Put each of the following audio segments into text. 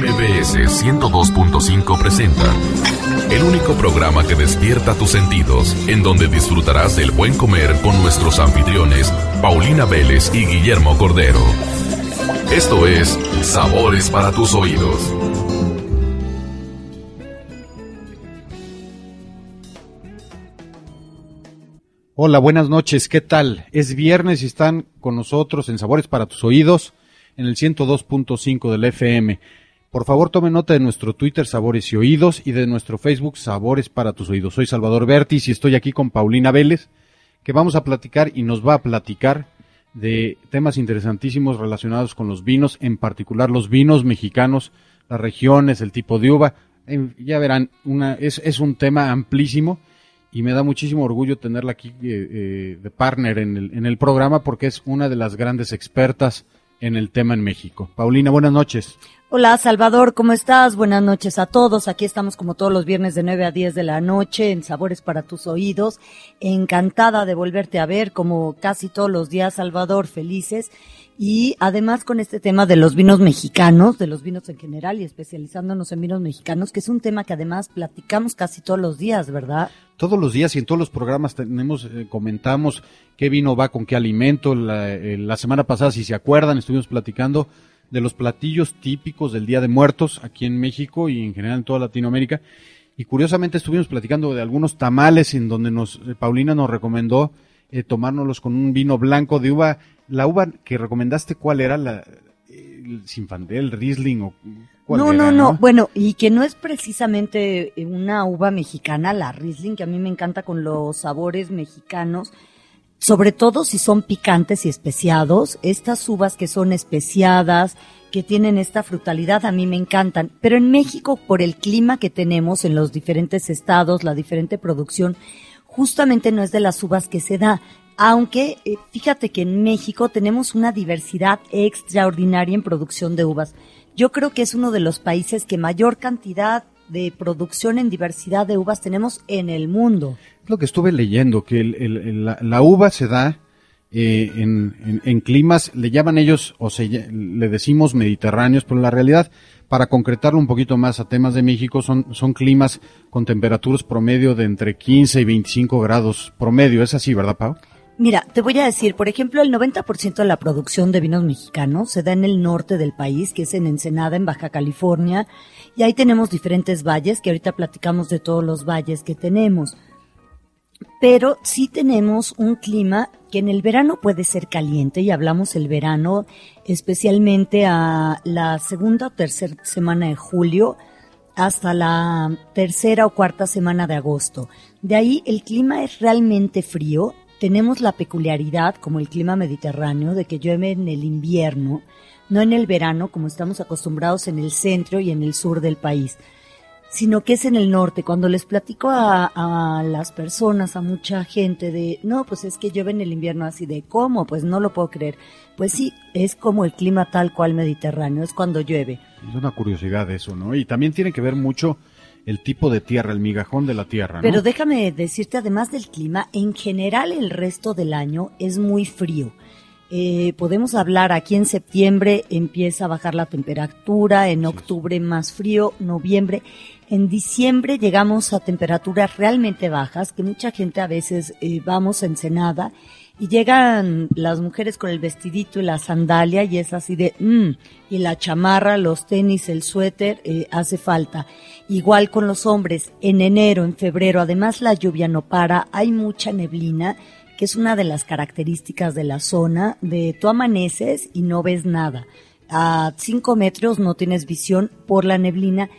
MBS 102.5 presenta el único programa que despierta tus sentidos, en donde disfrutarás del buen comer con nuestros anfitriones Paulina Vélez y Guillermo Cordero. Esto es Sabores para tus oídos. Hola, buenas noches, ¿qué tal? Es viernes y están con nosotros en Sabores para tus oídos en el 102.5 del FM. Por favor, tome nota de nuestro Twitter Sabores y Oídos y de nuestro Facebook Sabores para tus oídos. Soy Salvador Bertis y estoy aquí con Paulina Vélez, que vamos a platicar y nos va a platicar de temas interesantísimos relacionados con los vinos, en particular los vinos mexicanos, las regiones, el tipo de uva. Ya verán, una, es, un tema amplísimo y me da muchísimo orgullo tenerla aquí eh, eh, de partner en el, en el programa porque es una de las grandes expertas en el tema en México. Paulina, buenas noches. Hola Salvador, ¿cómo estás? Buenas noches a todos. Aquí estamos como todos los viernes de 9 a 10 de la noche en Sabores para tus oídos. Encantada de volverte a ver como casi todos los días, Salvador, felices. Y además con este tema de los vinos mexicanos, de los vinos en general y especializándonos en vinos mexicanos, que es un tema que además platicamos casi todos los días, ¿verdad? Todos los días y en todos los programas tenemos, eh, comentamos qué vino va con qué alimento. La, eh, la semana pasada, si se acuerdan, estuvimos platicando de los platillos típicos del Día de Muertos aquí en México y en general en toda Latinoamérica. Y curiosamente estuvimos platicando de algunos tamales en donde nos, eh, Paulina nos recomendó eh, tomárnoslos con un vino blanco de uva. La uva que recomendaste, ¿cuál era? La, el Sinfandel, Riesling o cuál No, era, no, no. Bueno, y que no es precisamente una uva mexicana, la Riesling, que a mí me encanta con los sabores mexicanos, sobre todo si son picantes y especiados. Estas uvas que son especiadas, que tienen esta frutalidad, a mí me encantan. Pero en México, por el clima que tenemos en los diferentes estados, la diferente producción, justamente no es de las uvas que se da. Aunque eh, fíjate que en México tenemos una diversidad extraordinaria en producción de uvas. Yo creo que es uno de los países que mayor cantidad de producción en diversidad de uvas tenemos en el mundo. Lo que estuve leyendo, que el- la, uva se da eh, en, en- en climas, le llaman ellos, o se, le decimos mediterráneos, pero la realidad, para concretarlo un poquito más a temas de México, son, son climas con temperaturas promedio de entre 15 y 25 grados promedio. Es así, ¿verdad, Pau? Mira, te voy a decir, por ejemplo, el 90% de la producción de vinos mexicanos se da en el norte del país, que es en Ensenada, en Baja California, y ahí tenemos diferentes valles, que ahorita platicamos de todos los valles que tenemos. Pero sí tenemos un clima que en el verano puede ser caliente, y hablamos el verano especialmente a la segunda o tercera semana de julio, hasta la tercera o cuarta semana de agosto. De ahí el clima es realmente frío. Tenemos la peculiaridad, como el clima mediterráneo, de que llueve en el invierno, no en el verano, como estamos acostumbrados en el centro y en el sur del país, sino que es en el norte. Cuando les platico a, a las personas, a mucha gente de, no, pues es que llueve en el invierno así de, ¿cómo? Pues no lo puedo creer. Pues sí, es como el clima tal cual mediterráneo, es cuando llueve. Es una curiosidad eso, ¿no? Y también tiene que ver mucho el tipo de tierra, el migajón de la tierra, ¿no? Pero déjame decirte, además del clima, en general el resto del año es muy frío. Eh, podemos hablar aquí en septiembre empieza a bajar la temperatura, en octubre más frío, noviembre. En diciembre llegamos a temperaturas realmente bajas, que mucha gente a veces eh, vamos a Ensenada y llegan las mujeres con el vestidito y la sandalia y es así de, mmm, y la chamarra, los tenis, el suéter, eh, hace falta. Igual con los hombres, en enero, en febrero, además la lluvia no para, hay mucha neblina, que es una de las características de la zona, de tú amaneces y no ves nada. A cinco metros no tienes visión por la neblina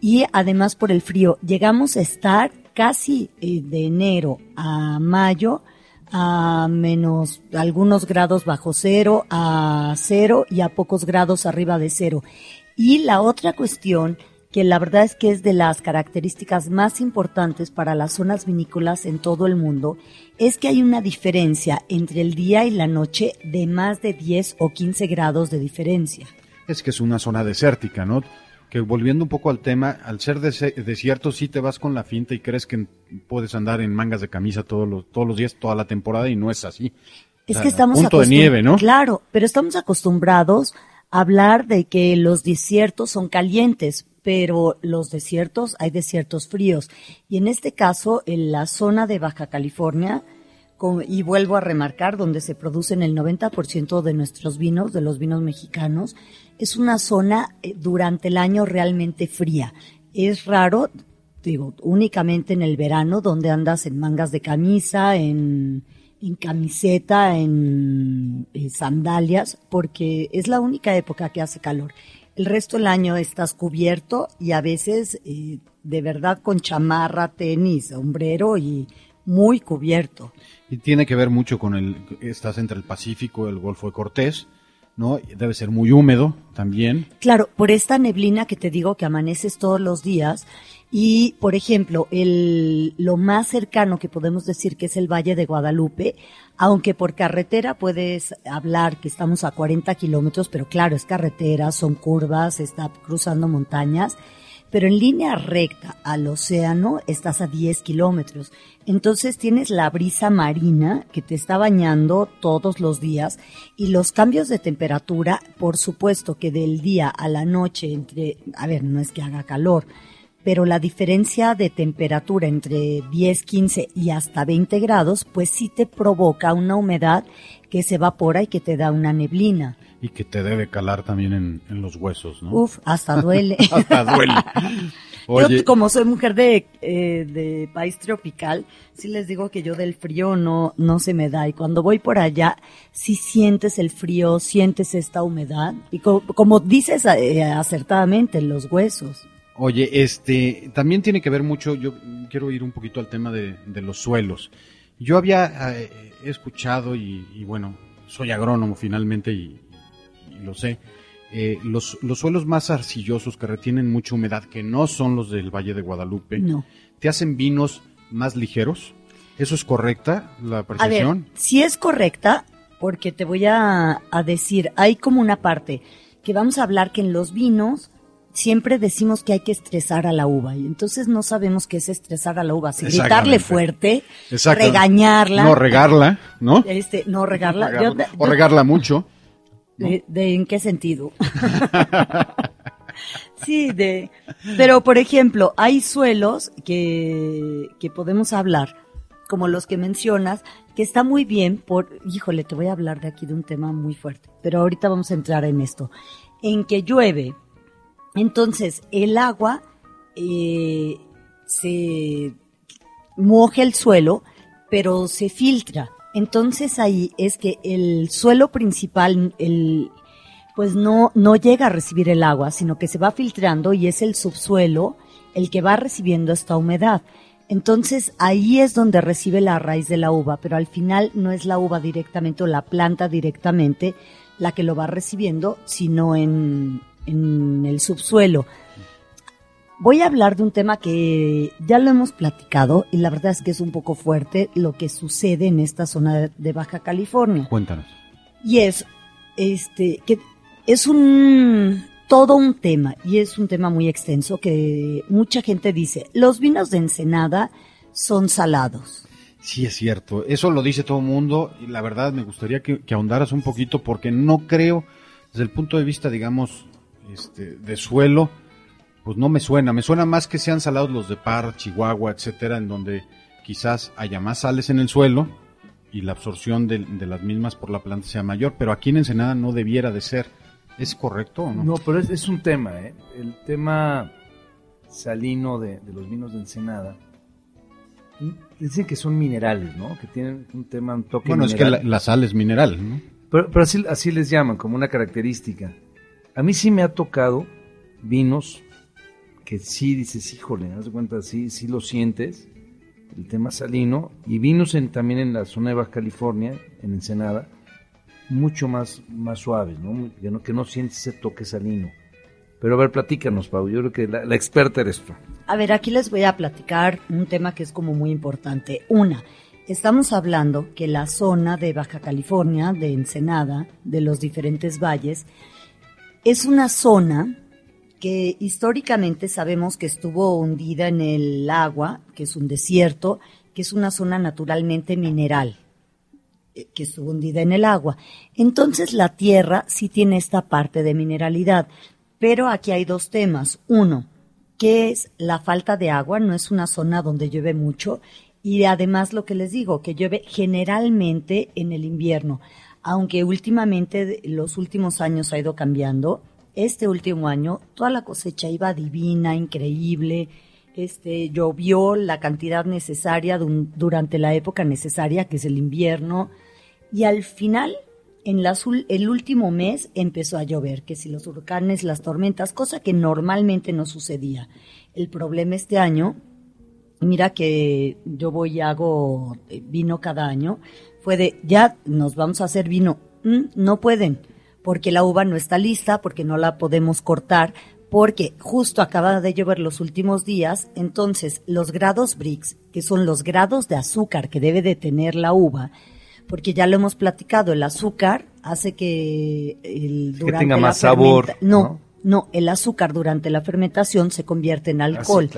y además por el frío. Llegamos a estar casi eh, de enero a mayo a menos algunos grados bajo cero, a cero y a pocos grados arriba de cero. Y la otra cuestión que la verdad es que es de las características más importantes para las zonas vinícolas en todo el mundo, es que hay una diferencia entre el día y la noche de más de 10 o 15 grados de diferencia. Es que es una zona desértica, ¿no? Que volviendo un poco al tema, al ser desierto sí te vas con la finta y crees que puedes andar en mangas de camisa todos los, todos los días, toda la temporada y no es así. Es que estamos punto de nieve, ¿no? Claro, pero estamos acostumbrados hablar de que los desiertos son calientes, pero los desiertos, hay desiertos fríos. Y en este caso, en la zona de Baja California, y vuelvo a remarcar, donde se producen el 90% de nuestros vinos, de los vinos mexicanos, es una zona eh, durante el año realmente fría. Es raro, digo, únicamente en el verano, donde andas en mangas de camisa, en, camiseta, en, en, sandalias, porque es la única época que hace calor. El resto del año estás cubierto y a veces eh, de verdad con chamarra, tenis, sombrero y muy cubierto. Y tiene que ver mucho con el, estás entre el Pacífico y el Golfo de Cortés, ¿no? Debe ser muy húmedo también. Claro, por esta neblina que te digo que amaneces todos los días y, por ejemplo, el, lo más cercano que podemos decir que es el Valle de Guadalupe, aunque por carretera puedes hablar que estamos a 40 kilómetros, pero claro, es carretera, son curvas, está cruzando montañas, pero en línea recta al océano estás a 10 kilómetros. Entonces tienes la brisa marina que te está bañando todos los días y los cambios de temperatura, por supuesto que del día a la noche entre, a ver, no es que haga calor, pero la diferencia de temperatura entre 10, 15 y hasta 20 grados, pues sí te provoca una humedad que se evapora y que te da una neblina. Y que te debe calar también en, los huesos, ¿no? Uf, hasta duele. hasta duele. Yo, como soy mujer de, eh, de país tropical, sí les digo que yo del frío no, no se me da. Y cuando voy por allá, sí sientes el frío, sientes esta humedad. Y como dices eh, acertadamente, en los huesos. Oye, este, también tiene que ver mucho, yo quiero ir un poquito al tema de, los suelos. Yo había eh, escuchado y, bueno, soy agrónomo finalmente y, lo sé, eh, los, los, suelos más arcillosos que retienen mucha humedad, que no son los del Valle de Guadalupe, no. te hacen vinos más ligeros. ¿Eso es correcta la percepción? A ver, sí es correcta, porque te voy a, a decir, hay como una parte que vamos a hablar que en los vinos siempre decimos que hay que estresar a la uva y entonces no sabemos qué es estresar a la uva, si gritarle fuerte, regañarla, no regarla, ¿no? Este, no regarla, o regarla mucho. De, ¿En qué sentido? sí, de, pero por ejemplo, hay suelos que, que podemos hablar, como los que mencionas, que está muy bien por, híjole, te voy a hablar de aquí de un tema muy fuerte, pero ahorita vamos a entrar en esto, en que llueve, entonces, el agua eh, se moja el suelo, pero se filtra. Entonces ahí es que el suelo principal, el, pues no, no llega a recibir el agua, sino que se va filtrando y es el subsuelo el que va recibiendo esta humedad. Entonces ahí es donde recibe la raíz de la uva, pero al final no es la uva directamente o la planta directamente la que lo va recibiendo, sino en, en el subsuelo. Voy a hablar de un tema que ya lo hemos platicado y la verdad es que es un poco fuerte lo que sucede en esta zona de Baja California. Cuéntanos. Y es, este, que es un, todo un tema y es un tema muy extenso que mucha gente dice, los vinos de Ensenada son salados. Sí, es cierto. Eso lo dice todo el mundo y la verdad me gustaría que, que ahondaras un poquito porque no creo, desde el punto de vista, digamos, este, de suelo, pues no me suena. Me suena más que sean salados los de Par, Chihuahua, etcétera, en donde quizás haya más sales en el suelo y la absorción de, las mismas por la planta sea mayor, pero aquí en Ensenada no debiera de ser. ¿Es correcto o no? No, pero es, un tema, ¿eh? El tema salino de, los vinos de Ensenada. Dicen que son minerales, ¿no? Que tienen un tema, un toque Bueno, es que la, sal es mineral, ¿no? Pero, pero así, así les llaman, como una característica. A mí sí me ha tocado vinos que sí dices, híjole, de cuenta, sí, sí lo sientes, el tema salino, y vinos en, también en la zona de Baja California, en Ensenada, mucho más, más suaves, ¿no? Que, ¿no? que no sientes ese toque salino. Pero a ver, platícanos, Pau, yo creo que la, la experta eres tú. A ver, aquí les voy a platicar un tema que es como muy importante. Una, estamos hablando que la zona de Baja California, de Ensenada, de los diferentes valles, es una zona que históricamente sabemos que estuvo hundida en el agua, que es un desierto, que es una zona naturalmente mineral. eh, que estuvo hundida en el agua. Entonces la tierra sí tiene esta parte de mineralidad, pero aquí hay dos temas. Uno, que es la falta de agua, no es una zona donde llueve mucho, y además lo que les digo, que llueve generalmente en el invierno, aunque últimamente los últimos años ha ido cambiando. Este último año toda la cosecha iba divina, increíble, este llovió la cantidad necesaria durante la época necesaria, que es el invierno, y al final en el último mes empezó a llover, que si los huracanes, las tormentas, cosa que normalmente no sucedía. El problema este año, mira que yo voy y hago eh, vino cada año, fue de, ya nos vamos a hacer vino. Mm, no pueden, porque la uva no está lista, porque no la podemos cortar, porque justo acaba de llover los últimos días, entonces los grados BRICS, que son los grados de azúcar que debe de tener la uva, porque ya lo hemos platicado, el azúcar hace que el que tenga más sabor. No, no, el azúcar durante la fermentación se convierte en ah, alcohol.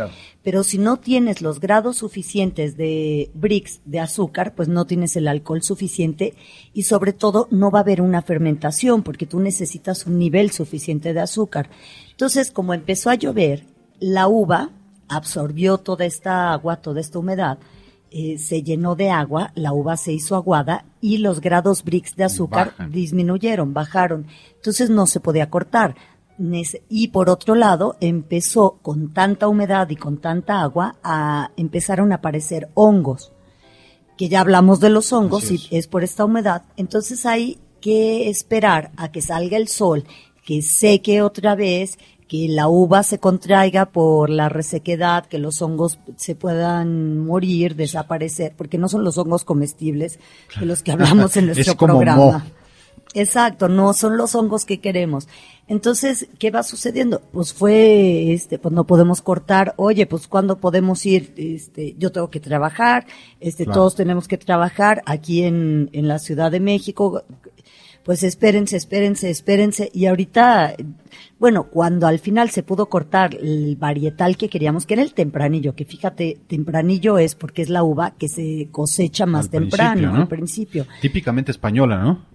Pero si no tienes los grados suficientes de Brix de azúcar, pues no tienes el alcohol suficiente y sobre todo no va a haber una fermentación porque tú necesitas un nivel suficiente de azúcar. Entonces, como empezó a llover, la uva absorbió toda esta agua, toda esta humedad eh, se llenó de agua, la uva se hizo aguada y los grados Brix de azúcar disminuyeron, bajaron. Entonces no se podía cortar. Y por otro lado, empezó con tanta humedad y con tanta agua a empezaron a aparecer hongos, que ya hablamos de los hongos y es por esta humedad. Entonces hay que esperar a que salga el sol, que seque otra vez, que la uva se contraiga por la resequedad, que los hongos se puedan morir, desaparecer, porque no son los hongos comestibles de los que hablamos en nuestro programa. Exacto, no son los hongos que queremos. Entonces, ¿qué va sucediendo? Pues fue, este, pues no podemos cortar, oye, pues cuándo podemos ir, este, yo tengo que trabajar, este, todos tenemos que trabajar aquí en, en la Ciudad de México, pues espérense, espérense, espérense. Y ahorita, bueno, cuando al final se pudo cortar el varietal que queríamos, que era el tempranillo, que fíjate, tempranillo es porque es la uva que se cosecha más temprano, al principio. Típicamente española, ¿no?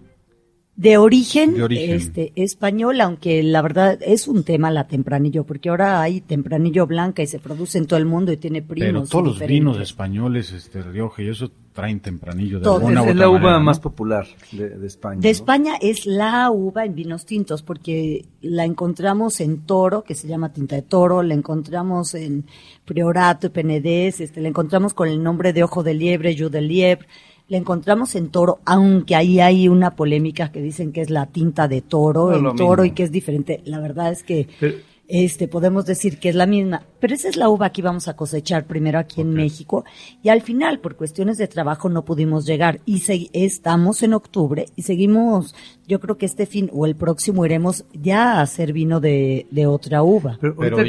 De origen, este español, aunque la verdad es un tema la tempranillo, porque ahora hay tempranillo blanca y se produce en todo el mundo y tiene primos. Pero todos los vinos españoles, este Rioja y eso traen tempranillo de Todo. alguna Es la uva más popular de, España. De España es la uva en vinos tintos, porque la encontramos en Toro, que se llama tinta de Toro, la encontramos en Priorato, Penedés, este, la encontramos con el nombre de Ojo de Liebre, Yu de Liebre la encontramos en toro, aunque ahí hay una polémica que dicen que es la tinta de toro, en toro y que es diferente. La verdad es que este podemos decir que es la misma, pero esa es la uva que íbamos a cosechar primero aquí en México y al final por cuestiones de trabajo no pudimos llegar y estamos en octubre y seguimos, yo creo que este fin o el próximo iremos ya a hacer vino de, de otra uva. Pero,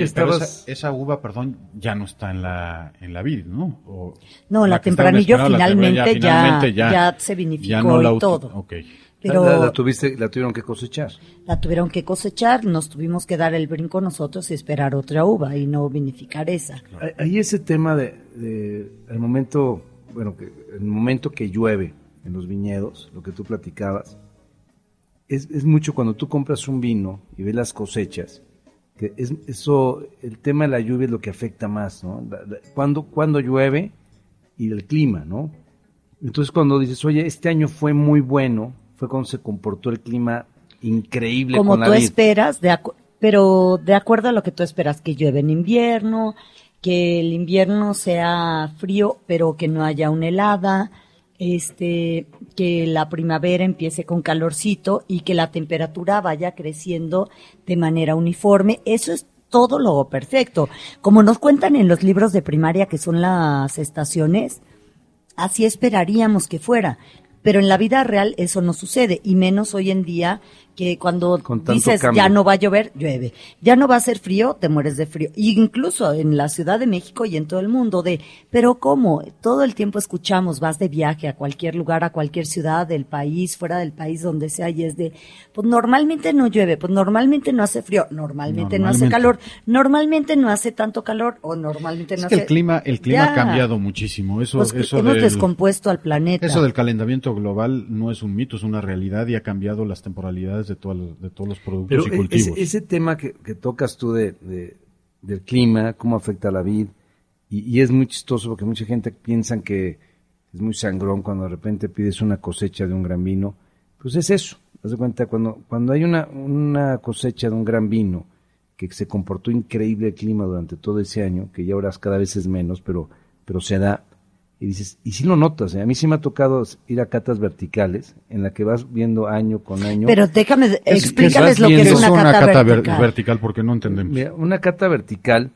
esa, uva, perdón, ya no está en la en la vid, ¿no? no, la, tempranillo finalmente, ya, ya, se vinificó y todo. Okay. Pero la, tuviste, la tuvieron que cosechar. La tuvieron que cosechar, nos tuvimos que dar el brinco nosotros y esperar otra uva y no vinificar esa. Ahí ese tema de, el momento, bueno, que el momento que llueve en los viñedos, lo que tú platicabas, es, es mucho cuando tú compras un vino y ves las cosechas, que es, eso, el tema de la lluvia es lo que afecta más, ¿no? cuando, cuando llueve y el clima, ¿no? Entonces cuando dices, oye, este año fue muy bueno, fue cuando se comportó el clima increíble. Como tú esperas, de pero de acuerdo a lo que tú esperas, que llueve en invierno, que el invierno sea frío, pero que no haya una helada, este, que la primavera empiece con calorcito y que la temperatura vaya creciendo de manera uniforme. Eso es todo lo perfecto. Como nos cuentan en los libros de primaria, que son las estaciones, así esperaríamos que fuera. Pero en la vida real eso no sucede, y menos hoy en día que cuando dices cambio. ya no va a llover, llueve. Ya no va a ser frío, te mueres de frío. Y incluso en la Ciudad de México y en todo el mundo de, pero ¿cómo? Todo el tiempo escuchamos, vas de viaje a cualquier lugar, a cualquier ciudad del país, fuera del país, donde sea, y es de, pues normalmente no llueve, pues normalmente no hace frío, normalmente, no hace calor, normalmente no hace tanto calor o normalmente Es no que hace... el clima, el clima Ya. ha cambiado muchísimo. Eso, Pues eso hemos del- descompuesto al planeta. Eso del calentamiento global no es un mito, es una realidad y ha cambiado las temporalidades de, de todos los productos Pero y e- cultivos. ese, ese tema que, que tocas tú de, de- del clima, cómo afecta a la vid, y, y es muy chistoso porque mucha gente piensa que es muy sangrón cuando de repente pides una cosecha de un gran vino. Pues es eso. Haz de cuenta, cuando, cuando hay una, una cosecha de un gran vino que se comportó increíble el clima durante todo ese año, que ya ahora cada vez es menos, pero, pero se da, y dices, y sí lo notas, ¿eh? a mí sí me ha tocado ir a catas verticales en la que vas viendo año con año. Pero déjame, Es- explícales lo que es una, cata, ver- vertical. vertical porque no entendemos. Mira, una cata vertical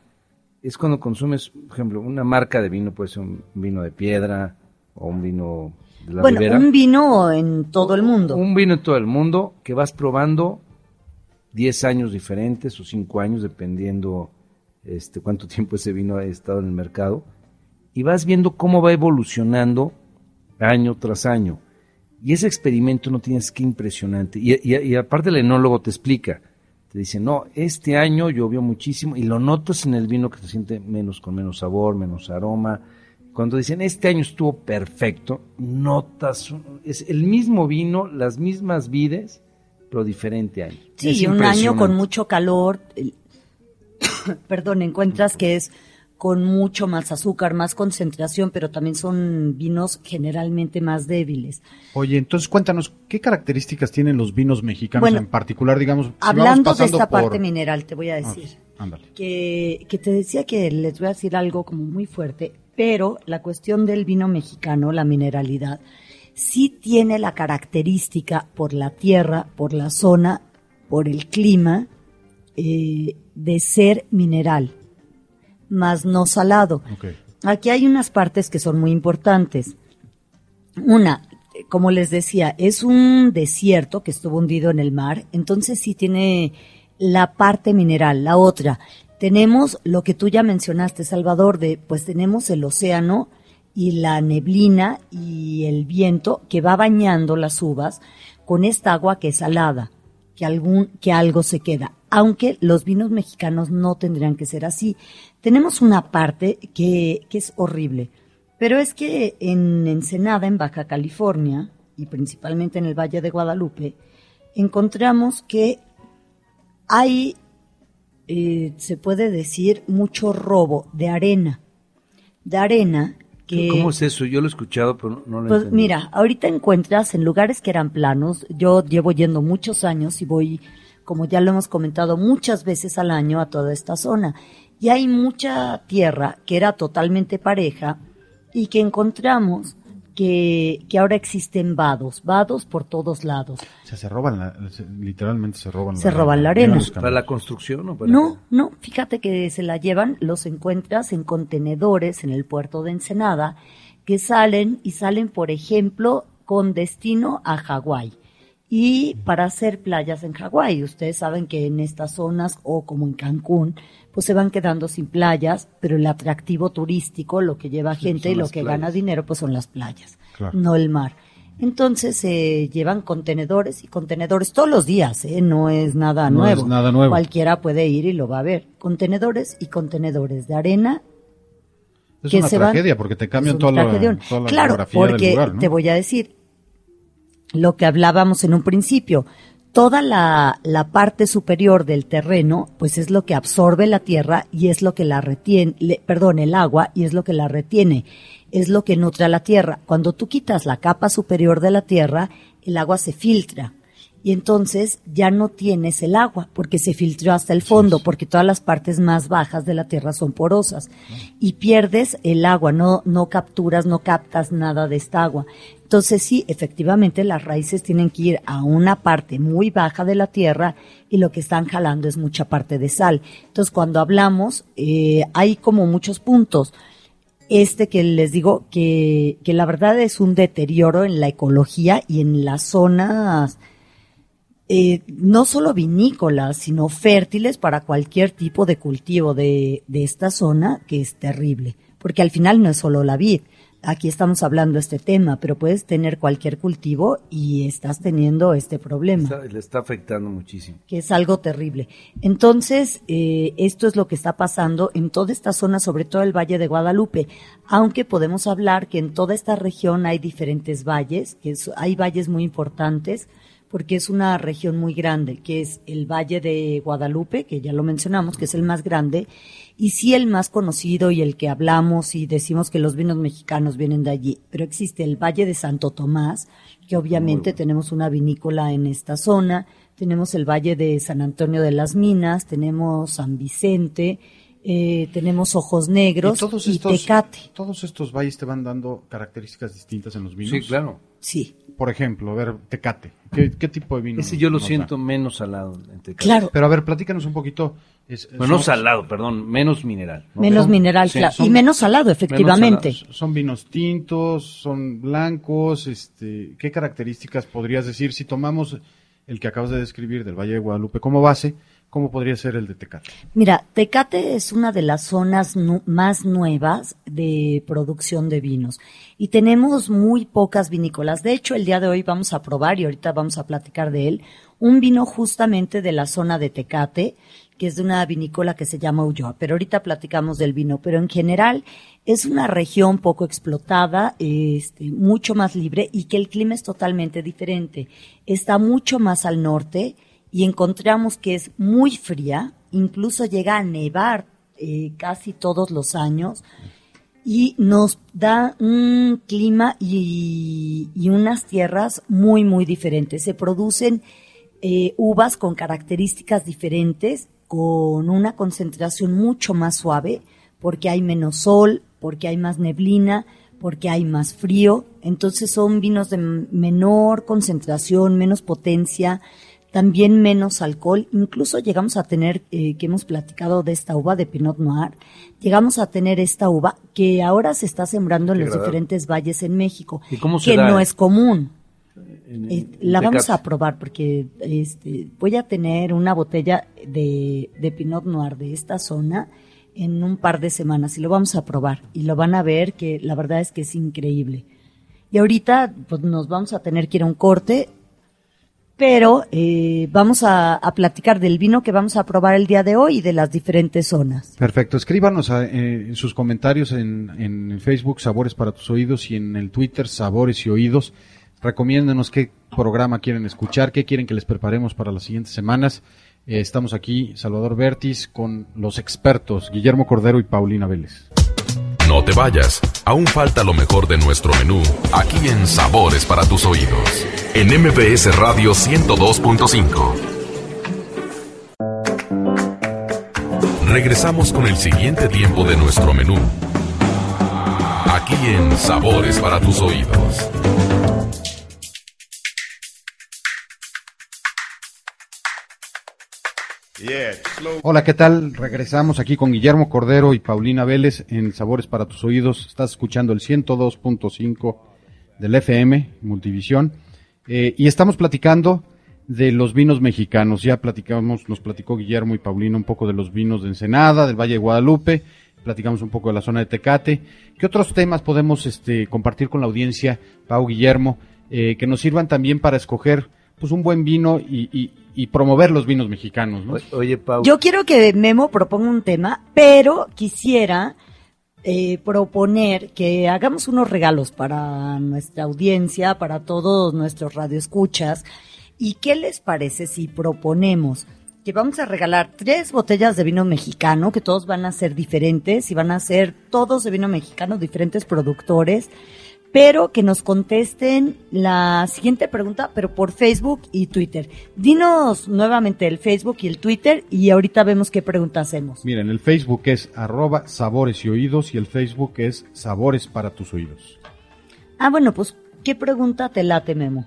es cuando consumes, por ejemplo, una marca de vino, puede ser un vino de piedra o un vino de la Bueno, ribera. un vino en todo el mundo. Un vino en todo el mundo que vas probando 10 años diferentes o 5 años, dependiendo este, cuánto tiempo ese vino ha estado en el mercado. Y vas viendo cómo va evolucionando año tras año. Y ese experimento no tienes que impresionante. Y, y- y aparte el enólogo te explica. Te dice, no, este año llovió muchísimo y lo notas en el vino que se siente menos, con menos sabor, menos aroma. Cuando dicen, este año estuvo perfecto, notas, es el mismo vino, las mismas vides, pero diferente año. Sí, Es y un año con mucho calor, perdón, encuentras que es con mucho más azúcar, más concentración, pero también son vinos generalmente más débiles. Oye, entonces cuéntanos, ¿qué características tienen los vinos mexicanos Bueno, en particular, digamos? si vamos Hablando de esta por- parte mineral, te voy a Ah, decir. que te decía que les voy a decir algo como muy fuerte, pero la cuestión del vino mexicano, la mineralidad, sí tiene la característica por la tierra, por la zona, por el clima, eh, de ser mineral, más no salado. Aquí hay unas partes que son muy importantes. Una, como les decía, es un desierto que estuvo hundido en el mar, entonces sí tiene la parte mineral. La otra, tenemos lo que tú ya mencionaste, Salvador, de pues tenemos el océano y la neblina y el viento que va bañando las uvas con esta agua que es salada, que algún que algo se queda. Aunque los vinos mexicanos no tendrían que ser así. Tenemos una parte que, que es horrible. Pero es que en Ensenada, en Baja California, y principalmente en el Valle de Guadalupe, encontramos que hay, eh, se puede decir, mucho robo de arena. De arena que... ¿Cómo es eso? Yo lo he escuchado, pero no lo Pues entendí. mira, ahorita encuentras en lugares que eran planos, yo llevo yendo muchos años y voy, como ya lo hemos comentado, muchas veces al año a toda esta zona. Y hay mucha tierra que era totalmente pareja y que encontramos que, que ahora existen vados, vados por todos lados. O sea, se roban, la- se- literalmente se roban Se roban la arena. ¿Para la construcción o para No, no, fíjate que se la llevan, los encuentras en contenedores en el puerto de Ensenada, que salen y salen, por ejemplo, con destino a Hawái. Y para hacer playas en Hawái, ustedes saben que en estas zonas o como en Cancún, pues se van quedando sin playas, pero el atractivo turístico, lo que lleva gente son y lo que playas. gana dinero, pues son las playas, Claro. no el mar. Entonces se llevan contenedores y contenedores todos los días, ¿eh? no es nada No nuevo. es nada nuevo. Cualquiera puede ir y lo va a ver. Contenedores y contenedores de arena. Es que una se van- tragedia porque te cambian toda la, toda la Claro, geografía porque del lugar, ¿no? te voy a decir lo que hablábamos en un principio. Toda la, la parte superior del terreno, pues es lo que absorbe la tierra y es lo que la retiene, le- perdón, el agua y es lo que la retiene, es lo que nutre a la tierra. Cuando tú quitas la capa superior de la tierra, el agua se filtra y entonces ya no tienes el agua porque se filtró hasta el fondo, porque todas las partes más bajas de la tierra son porosas y pierdes el agua, no, no capturas, no captas nada de esta agua. Entonces sí, efectivamente las raíces tienen que ir a una parte muy baja de la tierra y lo que están jalando es mucha parte de sal. Entonces cuando hablamos, eh, hay como muchos puntos este que les digo que, que la verdad es un deterioro en la ecología y en las zonas eh, no solo vinícolas, sino fértiles para cualquier tipo de cultivo de, de esta zona, que es terrible, porque al final no es solo la vid, aquí estamos hablando de este tema, pero puedes tener cualquier cultivo y estás teniendo este problema. Está- le está afectando muchísimo. que es algo terrible. Entonces, eh, esto es lo que está pasando en toda esta zona, sobre todo el Valle de Guadalupe, aunque podemos hablar que en toda esta región hay diferentes valles, que hay valles muy importantes, porque es una región muy grande, que es el Valle de Guadalupe, que ya lo mencionamos, que es el más grande, y sí el más conocido y el que hablamos y decimos que los vinos mexicanos vienen de allí, pero existe el Valle de Santo Tomás, que obviamente tenemos una vinícola en esta zona, tenemos el Valle de San Antonio de las Minas, tenemos San Vicente, eh, tenemos Ojos Negros Y todos y estos, Tecate. todos estos valles te van dando características distintas en los vinos. Sí, claro. Sí, Por ejemplo, a ver, Tecate. ¿Qué, qué tipo de vino? Ese yo lo da? siento menos salado. en Tecate. claro, Pero a ver, platícanos un poquito. es- Bueno, no son- salado, perdón, menos mineral. ¿no? menos son- mineral, sí, claro, son- y menos salado, efectivamente. Son vinos tintos, son blancos, este, ¿qué características podrías decir si tomamos el que acabas de describir del Valle de Guadalupe como base, cómo podría ser el de Tecate? Mira, Tecate es una de las zonas más nuevas de producción de vinos y tenemos muy pocas vinícolas. De hecho, el día de hoy vamos a probar y ahorita vamos a platicar de él, un vino justamente de la zona de Tecate, que es de una vinícola que se llama Ulloa. Pero ahorita platicamos del vino, pero en general es una región poco explotada, este, mucho más libre y que el clima es totalmente diferente. Está mucho más al norte y encontramos que es muy fría, incluso llega a nevar eh, casi todos los años y nos da un clima y, unas tierras muy, muy diferentes. Se producen eh, uvas con características diferentes, con una concentración mucho más suave, porque hay menos sol, porque hay más neblina, porque hay más frío. Entonces son vinos de menor concentración, menos potencia, también menos alcohol. Incluso llegamos a tener, eh, que hemos platicado de esta uva de Pinot Noir, llegamos a tener esta uva que ahora se está sembrando en Qué los diferentes valles en México, ¿Y cómo se que da? no es común. En- Eh, la vamos a probar porque este, voy a tener una botella de, de Pinot Noir de esta zona en un par de semanas y lo vamos a probar y lo van a ver que la verdad es que es increíble. Y ahorita pues nos vamos a tener que ir a un corte, pero eh, vamos a, platicar del vino que vamos a probar el día de hoy y de las diferentes zonas. Perfecto, escríbanos a- eh, en sus comentarios en, en Facebook Sabores para tus oídos y en el Twitter Sabores y Oídos. Recomiéndenos qué programa quieren escuchar, qué quieren que les preparemos para las siguientes semanas. Eh, estamos aquí, Salvador Bertis, con los expertos Guillermo Cordero y Paulina Vélez. No te vayas, aún falta lo mejor de nuestro menú aquí en Sabores para tus oídos. En MBS Radio 102.5. Regresamos con el siguiente tiempo de nuestro menú. Aquí en Sabores para tus oídos. Hola, ¿qué tal? Regresamos aquí con Guillermo Cordero y Paulina Vélez en Sabores para tus oídos. Estás escuchando el 102.5 del FM, Multivisión, eh, y estamos platicando de los vinos mexicanos. Ya platicamos, nos platicó Guillermo y Paulina un poco de los vinos de Ensenada, del Valle de Guadalupe, platicamos un poco de la zona de Tecate. ¿Qué otros temas podemos este, compartir con la audiencia, Pau, Guillermo, eh, que nos sirvan también para escoger pues un buen vino y, y- y promover los vinos mexicanos? ¿no? Oye, Pau. Yo quiero que Memo proponga un tema, pero quisiera eh, proponer que hagamos unos regalos para nuestra audiencia, para todos nuestros radioescuchas. ¿Y qué les parece si proponemos que vamos a regalar tres botellas de vino mexicano, que todos van a ser diferentes y van a ser todos de vino mexicano, diferentes productores? Pero que nos contesten la siguiente pregunta, pero por Facebook y Twitter. Dinos nuevamente el Facebook y el Twitter y ahorita vemos qué pregunta hacemos. Miren, el Facebook es arroba sabores y oídos y el Facebook es sabores para tus oídos. Ah, bueno, pues, ¿qué pregunta te late, Memo?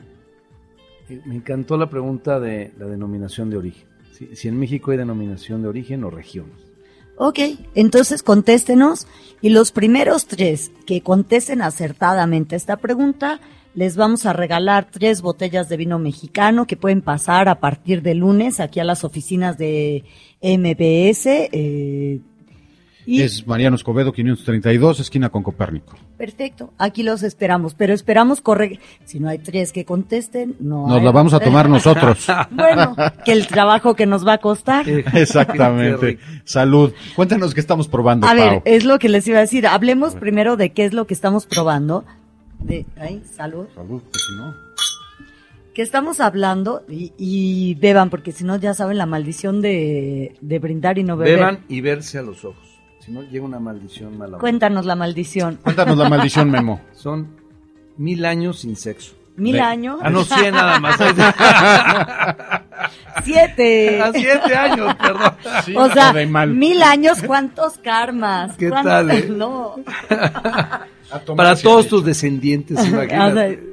Eh, Me encantó la pregunta de la denominación de origen. Si, si en México hay denominación de origen o regiones. Ok, entonces contéstenos y los primeros tres que contesten acertadamente esta pregunta Les vamos a regalar tres botellas de vino mexicano que pueden pasar a partir de lunes aquí a las oficinas de MBS. Eh, y Es Mariano Escobedo, 532, esquina con Copérnico. perfecto, aquí los esperamos, pero esperamos correr. Si no hay tres que contesten, no. Nos hay- la vamos a tomar nosotros. Bueno, que el trabajo que nos va a costar. Exactamente. Salud. Cuéntanos qué estamos probando, A ver, es lo que les iba a decir. Hablemos primero de qué es lo que estamos probando. De, ay, salud. Salud, que si no. Que estamos hablando y, y beban, porque si no ya saben la maldición de, de brindar y no beber. Beban y verse a los ojos. Si no, llega una maldición mala. Cuéntanos la maldición. Cuéntanos la maldición, Memo. Son mil años sin sexo. Mil años. Ah, no, cien nada más. Siete. A siete años, perdón. o sea, de mal. mil años, ¿cuántos karmas? ¿Qué ¿Cuántos- tal, eh? No. Para todos tus descendientes, O sea, imagínate.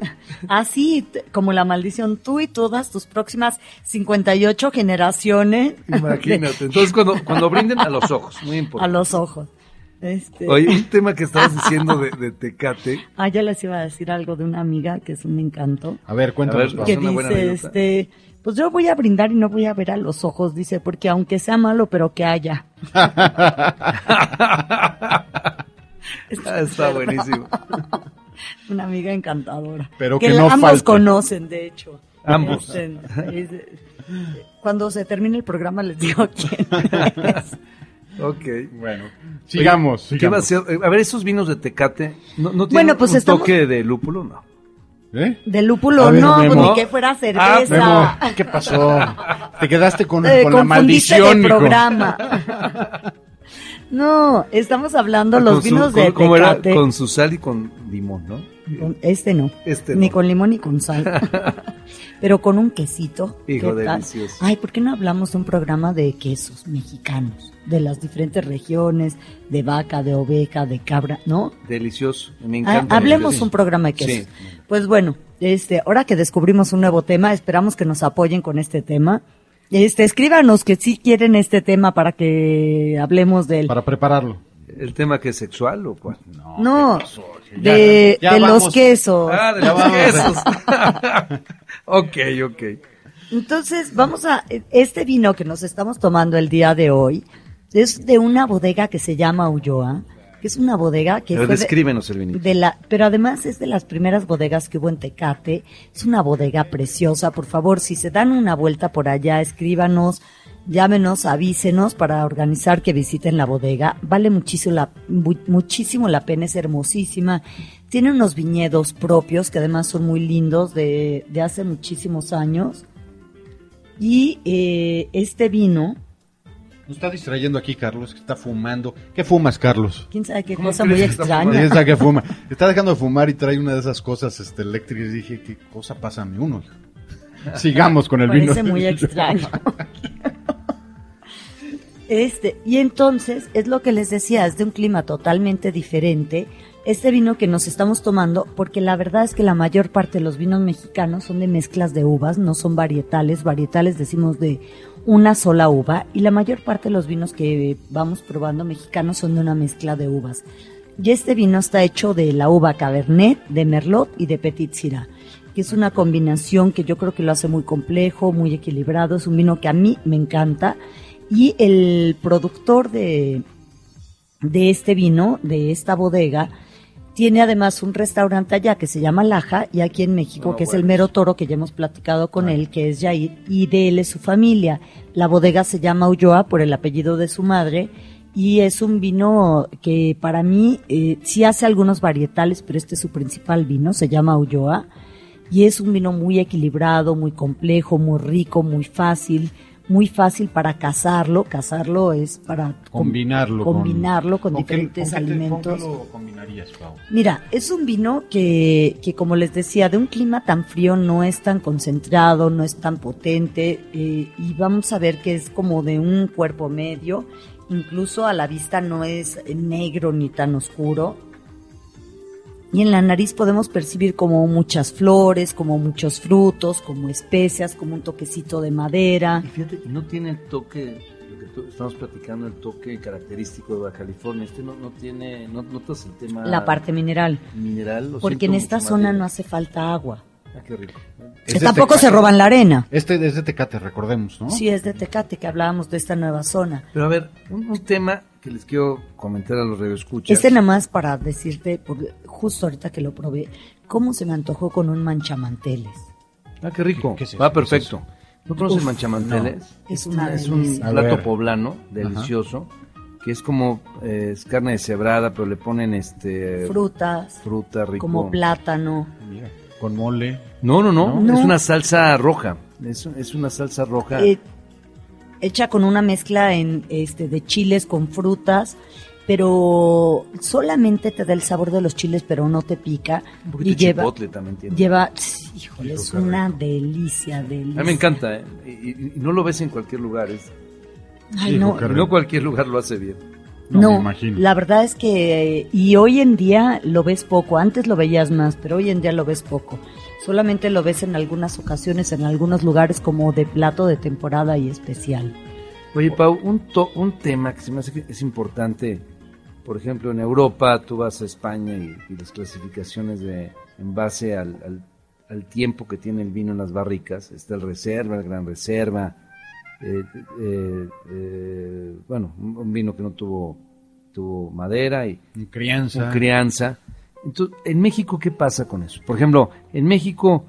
Así t- como la maldición, tú y todas tus próximas 58 generaciones Imagínate. Entonces, cuando, cuando brinden a los ojos, muy a importante. los ojos. Este, Oye, un tema que estabas diciendo de, de Tecate. ah, ya les iba a decir algo de una amiga que es un encanto. A ver, cuéntanos. A ver, que dice, este, pues yo voy a brindar y no voy a ver a los ojos, dice, porque aunque sea malo, pero que haya. Ah, está buenísimo. Una amiga encantadora. Pero que que no ambos falte. conocen, de hecho. Ambos. Este, es- cuando se termine el programa les digo quién es. Ok. Bueno, sigamos. ¿Qué va a ser? A ver, esos vinos de Tecate, ¿no, no tienen Bueno, pues un estamos- toque de lúpulo? No. ¿Eh? De lúpulo, ver, no, Memo. pues ni que fuera cerveza. Memo, ¿qué pasó? Te quedaste con, Eh, con la maldición, de programa. no, estamos hablando los Con su- vinos con- de ¿Cómo era? Con su sal y con limón, ¿no? Con- Este no. Este Ni no. con limón ni con sal. Pero con un quesito. Hijo, ¿qué tal? delicioso. Ay, ¿por qué no hablamos de un programa de quesos mexicanos? De las diferentes regiones, de vaca, de oveja, de cabra, ¿no? Delicioso. Me Ah, encanta. hablemos un programa de quesos. Sí. Pues bueno, este, ahora que descubrimos un nuevo tema, esperamos que nos apoyen con este tema. Este, escríbanos que sí quieren este tema para que hablemos del, Para prepararlo. ¿El tema que es sexual o cuál? no, Ya- de, ya de los quesos. Ah, de los vamos. quesos. ok, ok. Entonces, vamos a, este vino que nos estamos tomando el día de hoy es de una bodega que se llama Ulloa, que es una bodega que Pero descríbenos el vinito. de la, pero además es de las primeras bodegas que hubo en Tecate. Es una bodega preciosa. Por favor, si se dan una vuelta por allá, escríbanos, llámenos, avísenos para organizar que visiten la bodega. Vale muchísimo la, mu- muchísimo la pena, es hermosísima. Tiene unos viñedos propios que además son muy lindos de, de hace muchísimos años. Y eh, este vino, Nos está distrayendo aquí, Carlos, que está fumando. ¿Qué fumas, Carlos? quién sabe qué ¿Cómo cosa muy extraña. Ahí está que fuma. Está dejando de fumar y trae una de esas cosas este, eléctricas. Y dije, ¿qué cosa pasa a mi uno? Sigamos con el vino. Parece muy extraño. Este, y entonces, es lo que les decía, es de un clima totalmente diferente. Este vino que nos estamos tomando, porque la verdad es que la mayor parte de los vinos mexicanos son de mezclas de uvas, no son varietales. Varietales decimos de una sola uva, y la mayor parte de los vinos que vamos probando mexicanos son de una mezcla de uvas. Y este vino está hecho de la uva Cabernet, de Merlot y de Petit Syrah, que es una combinación que yo creo que lo hace muy complejo, muy equilibrado. Es un vino que a mí me encanta. Y el productor de, de este vino, de esta bodega, tiene además un restaurante allá que se llama Laja y aquí en México, que es el. Mero Toro, que ya hemos platicado con él, que es Yair, y de él es su familia. La bodega se llama Ulloa por el apellido de su madre y es un vino que para mí eh, sí hace algunos varietales, pero este es su principal vino, se llama Ulloa y es un vino muy equilibrado, muy complejo, muy rico, muy fácil, muy fácil para cazarlo. Cazarlo es para com- Combinarlo. con- combinarlo con, diferentes con te- alimentos. ¿Con qué lo combinarías, Pau? Mira, es un vino que, que, como les decía, de un clima tan frío no es tan concentrado, no es tan potente, eh, y vamos a ver que es como de un cuerpo medio, incluso a la vista no es negro ni tan oscuro. Y en la nariz podemos percibir como muchas flores, como muchos frutos, como especias, como un toquecito de madera. Y fíjate que no tiene el toque de que estamos platicando el toque característico de Baja California. Este no, no tiene, no notas el tema La parte mineral. mineral. lo Porque en esta zona no hace falta agua. Ah, qué rico. Es Que tampoco se roban la arena. Este es de Tecate, recordemos, ¿no? Sí, es de Tecate, que hablábamos de esta nueva zona. Pero a ver, un, un tema que les quiero comentar a los radioescuchas. Este nada más para decirte, porque justo ahorita que lo probé, cómo se me antojó con un manchamanteles. Ah, qué rico. ¿Qué- qué es eso? Va ¿Qué es perfecto. ¿No conoces manchamanteles? no. Es una es un plato poblano delicioso que es como eh, es carne deshebrada, pero le ponen este Frutas, fruta rico. como plátano. Mira, con mole. No, no, no, No. es una salsa roja. Es, es una salsa roja. eh, hecha con una mezcla en este de chiles con frutas, pero solamente te da el sabor de los chiles, pero no te pica. un poquito y de lleva, chipotle también tiene. lleva, híjole, es rico. una delicia, delicia. A mí me encanta, ¿eh? Y, y- y no lo ves en cualquier lugar. Es, Ay, Sí, no, no cualquier lugar lo hace bien. No, No, me imagino. la verdad es que, y hoy en día lo ves poco, antes lo veías más, pero hoy en día lo ves poco. Solamente lo ves en algunas ocasiones, en algunos lugares como de plato de temporada y especial. Oye, Pau, un, to- un tema que se me hace que es importante, por ejemplo, en Europa, tú vas a España y, y las clasificaciones de en base al, al- al tiempo que tiene el vino en las barricas, está el reserva, el gran reserva, eh, eh, eh, bueno, un, vino que no tuvo, tuvo madera y crianza. crianza. Entonces, en México, ¿qué pasa con eso? Por ejemplo, en México,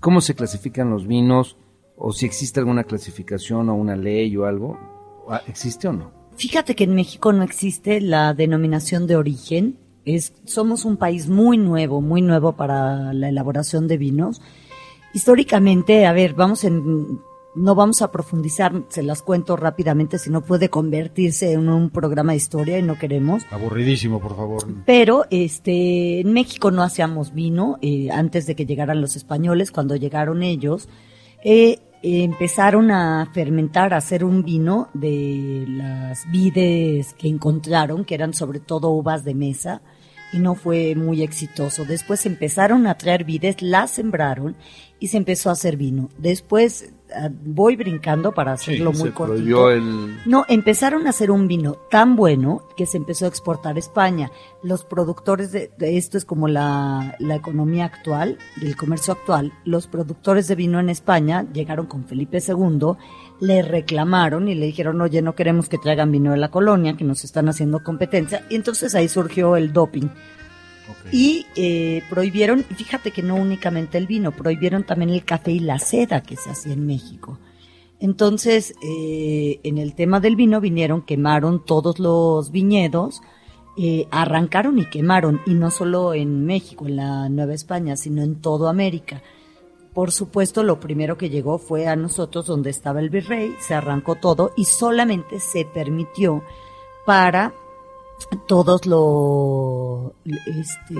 ¿cómo se clasifican los vinos? O si existe alguna clasificación o una ley o algo. Ah, ¿Existe o no? Fíjate que en México no existe la denominación de origen. Es, somos un país muy nuevo, muy nuevo para la elaboración de vinos. Históricamente, a ver, vamos en, no vamos a profundizar, se las cuento rápidamente, si no puede convertirse en un programa de historia y no queremos. Aburridísimo, por favor. Pero este, en México no hacíamos vino eh, antes de que llegaran los españoles. Cuando llegaron ellos, eh, eh, empezaron a fermentar, a hacer un vino de las vides que encontraron, que eran sobre todo uvas de mesa, y no fue muy exitoso. Después empezaron a traer vides, las sembraron y se empezó a hacer vino. Después voy brincando para hacerlo muy se cortito. el... No, empezaron a hacer un vino tan bueno que se empezó a exportar a España. Los productores de, de esto es como la, la economía actual, del comercio actual. Los productores de vino en España llegaron con Felipe II, le reclamaron y le dijeron, oye, no queremos que traigan vino de la colonia, que nos están haciendo competencia. Y entonces ahí surgió el doping. Y eh, prohibieron, fíjate que no únicamente el vino, prohibieron también el café y la seda que se hacía en México. Entonces, eh, en el tema del vino vinieron, quemaron todos los viñedos, eh, arrancaron y quemaron, y no solo en México, en la Nueva España, sino en toda América. Por supuesto, lo primero que llegó fue a nosotros donde estaba el virrey, se arrancó todo y solamente se permitió para todos los este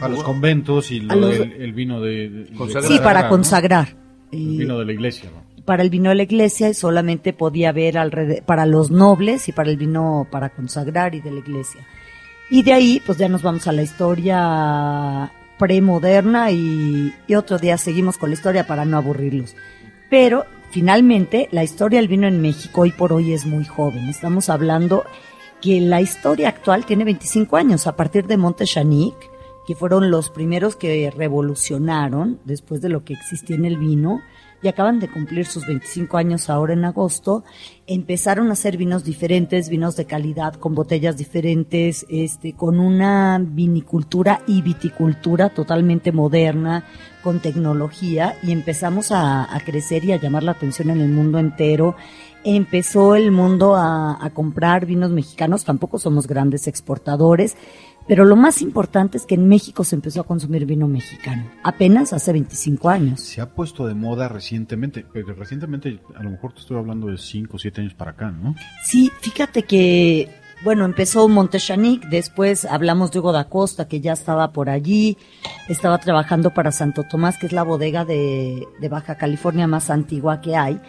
A los conventos y lo los- el vino de... de- sí para ¿no? consagrar El Eh, vino de la iglesia. ¿no? para el vino de la iglesia y solamente podía haber alrede- para los nobles y para el vino para consagrar y de la iglesia. Y de ahí, pues ya nos vamos a la historia premoderna y, y otro día seguimos con la historia para no aburrirlos. Pero finalmente, la historia del vino en México hoy por hoy es muy joven. Estamos hablando que la historia actual tiene 25 años a partir de Montechanic, que fueron los primeros que revolucionaron después de lo que existía en el vino y acaban de cumplir sus 25 años ahora en agosto, empezaron a hacer vinos diferentes, vinos de calidad, con botellas diferentes, este, con una vinicultura y viticultura totalmente moderna, con tecnología, y empezamos a crecer y a llamar la atención en el mundo entero. Empezó el mundo a, a comprar vinos mexicanos, tampoco somos grandes exportadores, pero lo más importante es que en México se empezó a consumir vino mexicano, apenas hace 25 años. Se ha puesto de moda recientemente, pero recientemente a lo mejor te estoy hablando de 5 o 7 años para acá, ¿no? Sí, fíjate que, bueno, empezó Montechanic, después hablamos de Hugo da Costa, que ya estaba por allí, estaba trabajando para Santo Tomás, que es la bodega de, de Baja California más antigua que hay,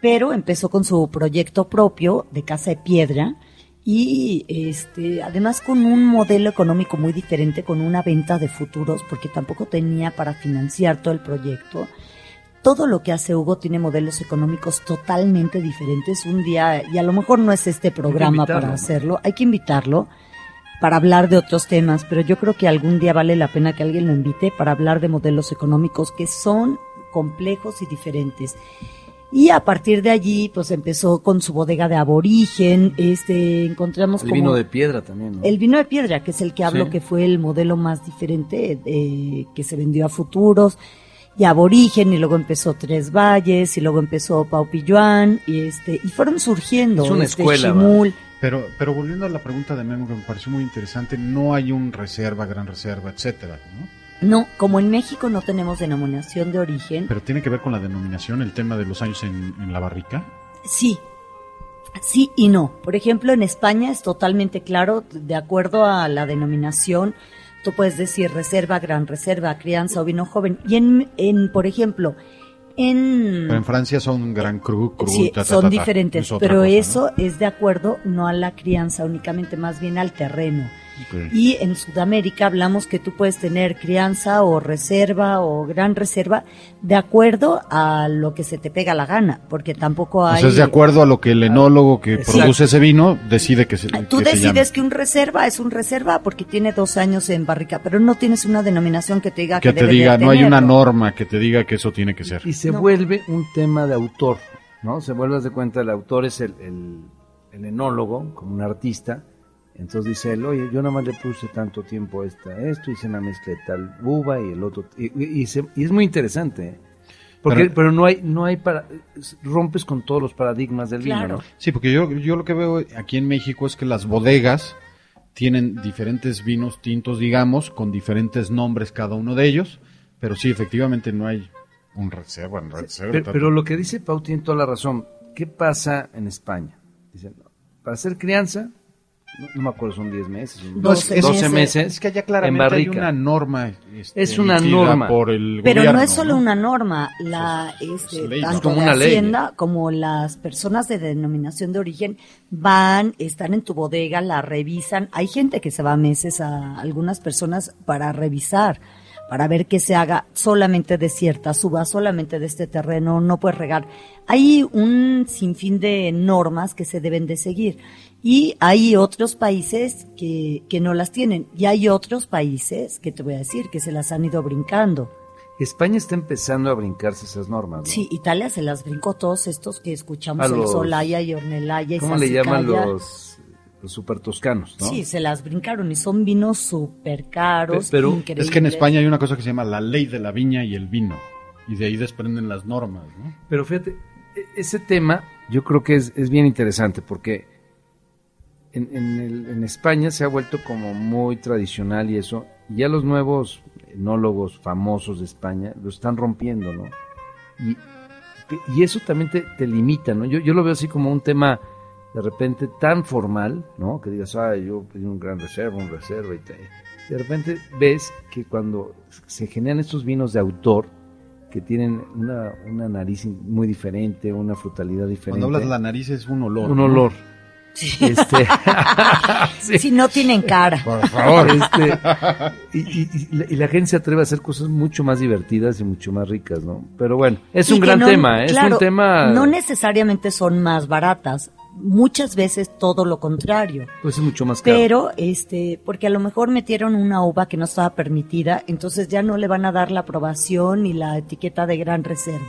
pero empezó con su proyecto propio de Casa de Piedra, y este además con un modelo económico muy diferente con una venta de futuros porque tampoco tenía para financiar todo el proyecto todo lo que hace Hugo tiene modelos económicos totalmente diferentes. Un día, y a lo mejor no es este programa para hacerlo, hay que invitarlo para hablar de otros temas, pero yo creo que algún día vale la pena que alguien lo invite para hablar de modelos económicos que son complejos y diferentes. Y a partir de allí, pues empezó con su bodega de aborigen, este, encontramos El como vino de piedra también, ¿no? el vino de piedra, que es el que hablo, Sí. que fue el modelo más diferente, eh, que se vendió a futuros y aborigen, y luego empezó Tres Valles, y luego empezó Pau Pilluan, y este, y fueron surgiendo. Es una este, escuela, Chimul. Pero, pero volviendo a la pregunta de Memo, que me pareció muy interesante, no hay un reserva, gran reserva, etcétera, ¿no? No, como en México no tenemos denominación de origen, Pero tiene que ver con la denominación, el tema de los años en, en la barrica. Sí, sí y no. Por ejemplo, en España es totalmente claro, de acuerdo a la denominación, tú puedes decir reserva, gran reserva, crianza o vino joven. Y en, en por ejemplo, en... Pero en Francia son Gran Cru, Cru, Sí, ta, ta, son ta, diferentes, Es pero cosa, ¿no? eso es de acuerdo no a la crianza únicamente, más bien al terreno. Y en Sudamérica hablamos que tú puedes tener crianza o reserva o gran reserva de acuerdo a lo que se te pega la gana, porque tampoco O hay... sea, es de acuerdo a lo que el enólogo que Exacto. produce ese vino decide que se Ah, Tú que decides que un reserva es un reserva porque tiene dos años en barrica, pero no tienes una denominación que te diga que, que te debe de diga, no hay una norma que te diga que eso tiene que ser. Y se No. vuelve un tema de autor, ¿no? Se vuelve, de cuenta, el autor es el, el, el enólogo, como un artista. Entonces dice él, oye, yo nada más le puse tanto tiempo a esta, esto, hice una mezcla de tal uva y el otro. Y, y- y se- y es muy interesante, ¿eh? Porque, Pero- pero, no hay, no hay para, rompes con todos los paradigmas del Claro. vino, ¿no? Sí, porque yo, yo lo que veo aquí en México es que las bodegas tienen diferentes vinos tintos, digamos, con diferentes nombres cada uno de ellos, pero sí, efectivamente no hay un reserva, un reserva. Pero lo que dice Pau tiene toda la razón. ¿Qué pasa en España? Dicen, para hacer crianza, no, no me acuerdo, son 10 meses, son No, es- 12, es- meses. es que allá en claramente hay una norma. este, Es una norma. por el Pero gobierno, no es solo ¿no? una norma, la este, es ley, tanto como una ley. Hacienda como las personas de denominación de origen van, están en tu bodega, la revisan. Hay gente que se va meses a algunas personas para revisar, para ver que se haga solamente de cierta suba, solamente de este terreno, no puedes regar. Hay un sinfín de normas que se deben de seguir. Y hay otros países que, que no las tienen. Y hay otros países, que te voy a decir, que se las han ido brincando. España está empezando a brincarse esas normas. ¿no? Sí, Italia se las brincó todos estos que escuchamos, A el los- Solaya y Ornelaya y ¿Cómo le llaman los, los super toscanos? ¿no? Sí, se las brincaron y son vinos súper caros, Pe- pero increíbles. Es que en España hay una cosa que se llama la ley de la viña y el vino, y de ahí desprenden las normas, ¿no? Pero fíjate, e- ese tema yo creo que es, es bien interesante porque en, en el- en España se ha vuelto como muy tradicional y eso, y ya los nuevos enólogos famosos de España lo están rompiendo, ¿no? Y, y eso también te, te limita, ¿no? Yo, yo lo veo así como un tema de repente tan formal, ¿no? Que digas, ah, yo pedí un gran reserva, un reserva y te... De repente ves que cuando se generan estos vinos de autor, que tienen una, una nariz muy diferente, una frutalidad diferente. Cuando hablas de la nariz es un olor. un ¿no? olor. Sí. Este, sí. Si no tienen cara. Por favor. Este, y, y- y la, y la gente se atreve a hacer cosas mucho más divertidas y mucho más ricas, ¿no? Pero bueno, es un gran no- tema, ¿eh? es un tema, No necesariamente son más baratas, muchas veces todo lo contrario. pues es mucho más caro. Pero, este, porque a lo mejor metieron una uva que no estaba permitida, entonces ya no le van a dar la aprobación ni la etiqueta de gran reserva.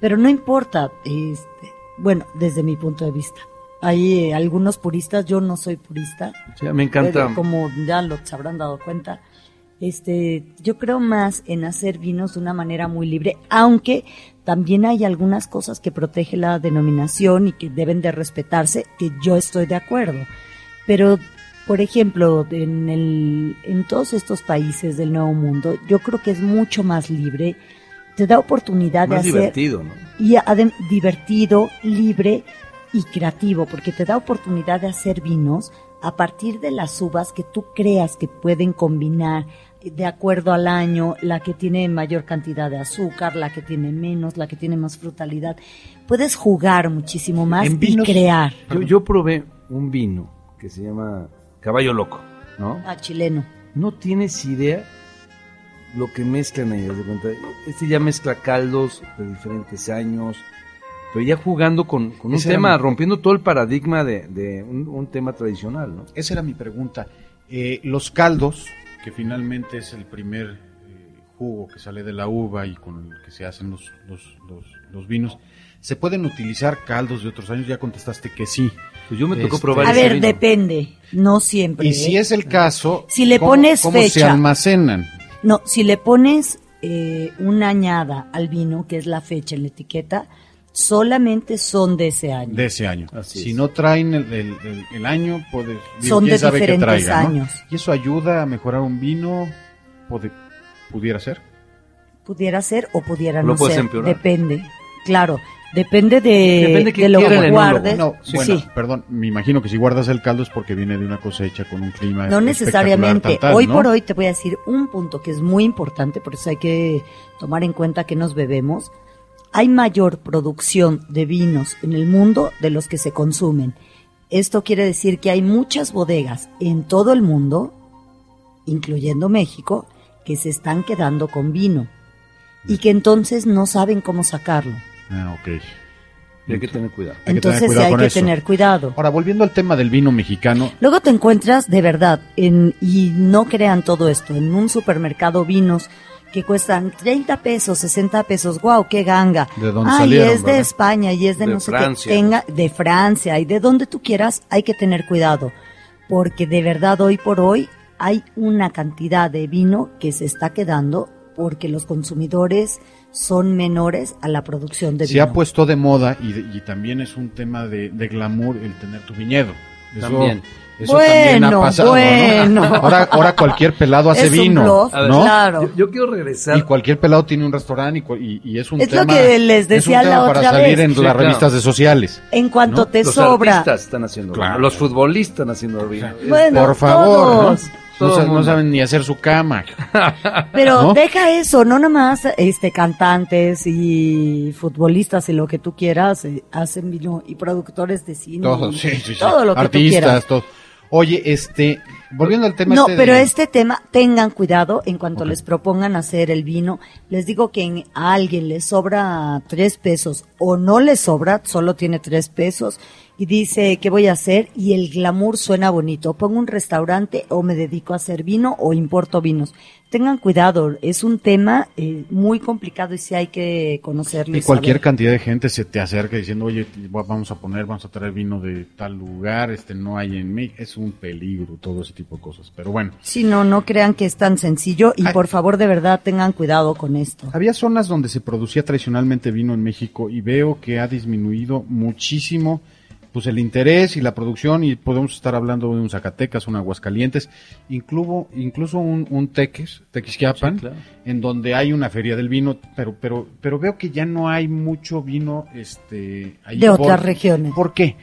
Pero no importa, este, bueno, desde mi punto de vista. Hay eh, algunos puristas, yo no soy purista, Sí, me encanta. como ya lo se habrán dado cuenta, este, yo creo más en hacer vinos de una manera muy libre, aunque también hay algunas cosas que protege la denominación y que deben de respetarse, que yo estoy de acuerdo. Pero, por ejemplo, en, el, en todos estos países del Nuevo Mundo, yo creo que es mucho más libre, te da oportunidad más de hacer divertido, ¿no? y divertido, libre y creativo, porque te da oportunidad de hacer vinos a partir de las uvas que tú creas que pueden combinar de acuerdo al año, la que tiene mayor cantidad de azúcar, la que tiene menos, la que tiene más frutalidad. Puedes jugar muchísimo más En y crear. Yo, yo probé un vino que se llama Caballo Loco, ¿no? Ah, chileno. No tienes idea lo que mezclan ahí, haz de cuenta. Este ya mezcla caldos de diferentes años, pero ya jugando con, con un tema, mi- rompiendo todo el paradigma de, de un, un tema tradicional, ¿no? Esa era mi pregunta. Eh, los caldos, que finalmente es el primer eh, jugo que sale de la uva y con el que se hacen los, los, los, los vinos, ¿se pueden utilizar caldos de otros años? Ya contestaste que sí. Pues yo me tocó Este- probar A ver, vino. depende, no siempre. Y si ¿eh? es el caso, Si le ¿cómo- pones ¿cómo se fecha. almacenan? No, si le pones eh, una añada al vino, que es la fecha en la etiqueta, solamente son de ese año. De ese año. Así si es. no traen el, el- el- el año, puede, Son quién de sabe qué diferentes traiga, ¿no? años. ¿Y eso ayuda a mejorar un vino? Puede- ¿Pudiera ser? Pudiera ser o pudiera Lo no puedes ser. empeorar. Depende. Claro, depende de, Depende qué de lo quiera el que enólogo. guardes. No, Sí. bueno, perdón, me imagino que si guardas el caldo es porque viene de una cosecha con un clima No espectacular, necesariamente. tal, tal, Hoy ¿no? por hoy te voy a decir un punto que es muy importante, por eso hay que tomar en cuenta que nos bebemos. Hay mayor producción de vinos en el mundo de los que se consumen. Esto quiere decir que hay muchas bodegas en todo el mundo, incluyendo México, que se están quedando con vino y que entonces no saben cómo sacarlo. Ah, ok. Y hay que tener cuidado. Hay que tener Entonces cuidado hay que eso. tener cuidado. Ahora, volviendo al tema del vino mexicano, Luego te encuentras de verdad, en, y no crean todo esto, en un supermercado vinos que cuestan 30 pesos, 60 pesos, wow, qué ganga. ¿De dónde Ay, salieron, es de? España y es de, De no sé qué, tenga, de Francia y de donde tú quieras, hay que tener cuidado, porque de verdad hoy por hoy hay una cantidad de vino que se está quedando porque los consumidores son menores a la producción de se vino. ha puesto de moda y, de- y también es un tema de, de glamour el tener tu viñedo. Eso, También. Eso también ha Bueno, pasado, ¿no? bueno. Ahora, ahora cualquier pelado hace Es un vino, ¿no? claro. Yo, yo quiero regresar. Y cualquier pelado tiene un restaurante y, y- y es un Es lo tema. que les es decía un tema la para otra salir vez. en Sí, las claro. revistas de sociales. En cuanto ¿No? te los sobra, artistas están haciendo Claro. vino, los futbolistas están haciendo vino. Bueno, Por favor, ¿no? todos. No, Todo saben ni hacer su cama. pero ¿no? deja eso, no nomás este cantantes y futbolistas y lo que tú quieras eh, hacen vino y productores de cine, Todos, y sí, sí, sí. todo lo que tú quieras. Artistas, todo. Oye, este, volviendo al tema No, este de- pero este tema, tengan cuidado en cuanto les propongan hacer el vino. Les digo que en- a alguien le sobra tres pesos o no le sobra, solo tiene tres pesos y dice, ¿qué voy a hacer? Y el glamour suena bonito. Pongo un restaurante o me dedico a hacer vino o importo vinos. Tengan cuidado, es un tema eh, muy complicado y sí hay que conocerlo. Y cualquier saber. cantidad de gente se te acerca diciendo, oye, va- vamos a poner, vamos a traer vino de tal lugar, este no hay en México. Es un peligro todo ese tipo de cosas. Pero bueno, Sí, no, no crean que es tan sencillo y por favor de verdad tengan cuidado con esto. había zonas donde se producía tradicionalmente vino en México y veo que ha disminuido muchísimo pues el interés y la producción y podemos estar hablando de un Zacatecas, un Aguascalientes, incluso, incluso un, un Teques, Tequisquiapan, Sí, claro. en donde hay una feria del vino, pero, pero, pero veo que ya no hay mucho vino este, ahí De por- otras regiones. ¿Por qué?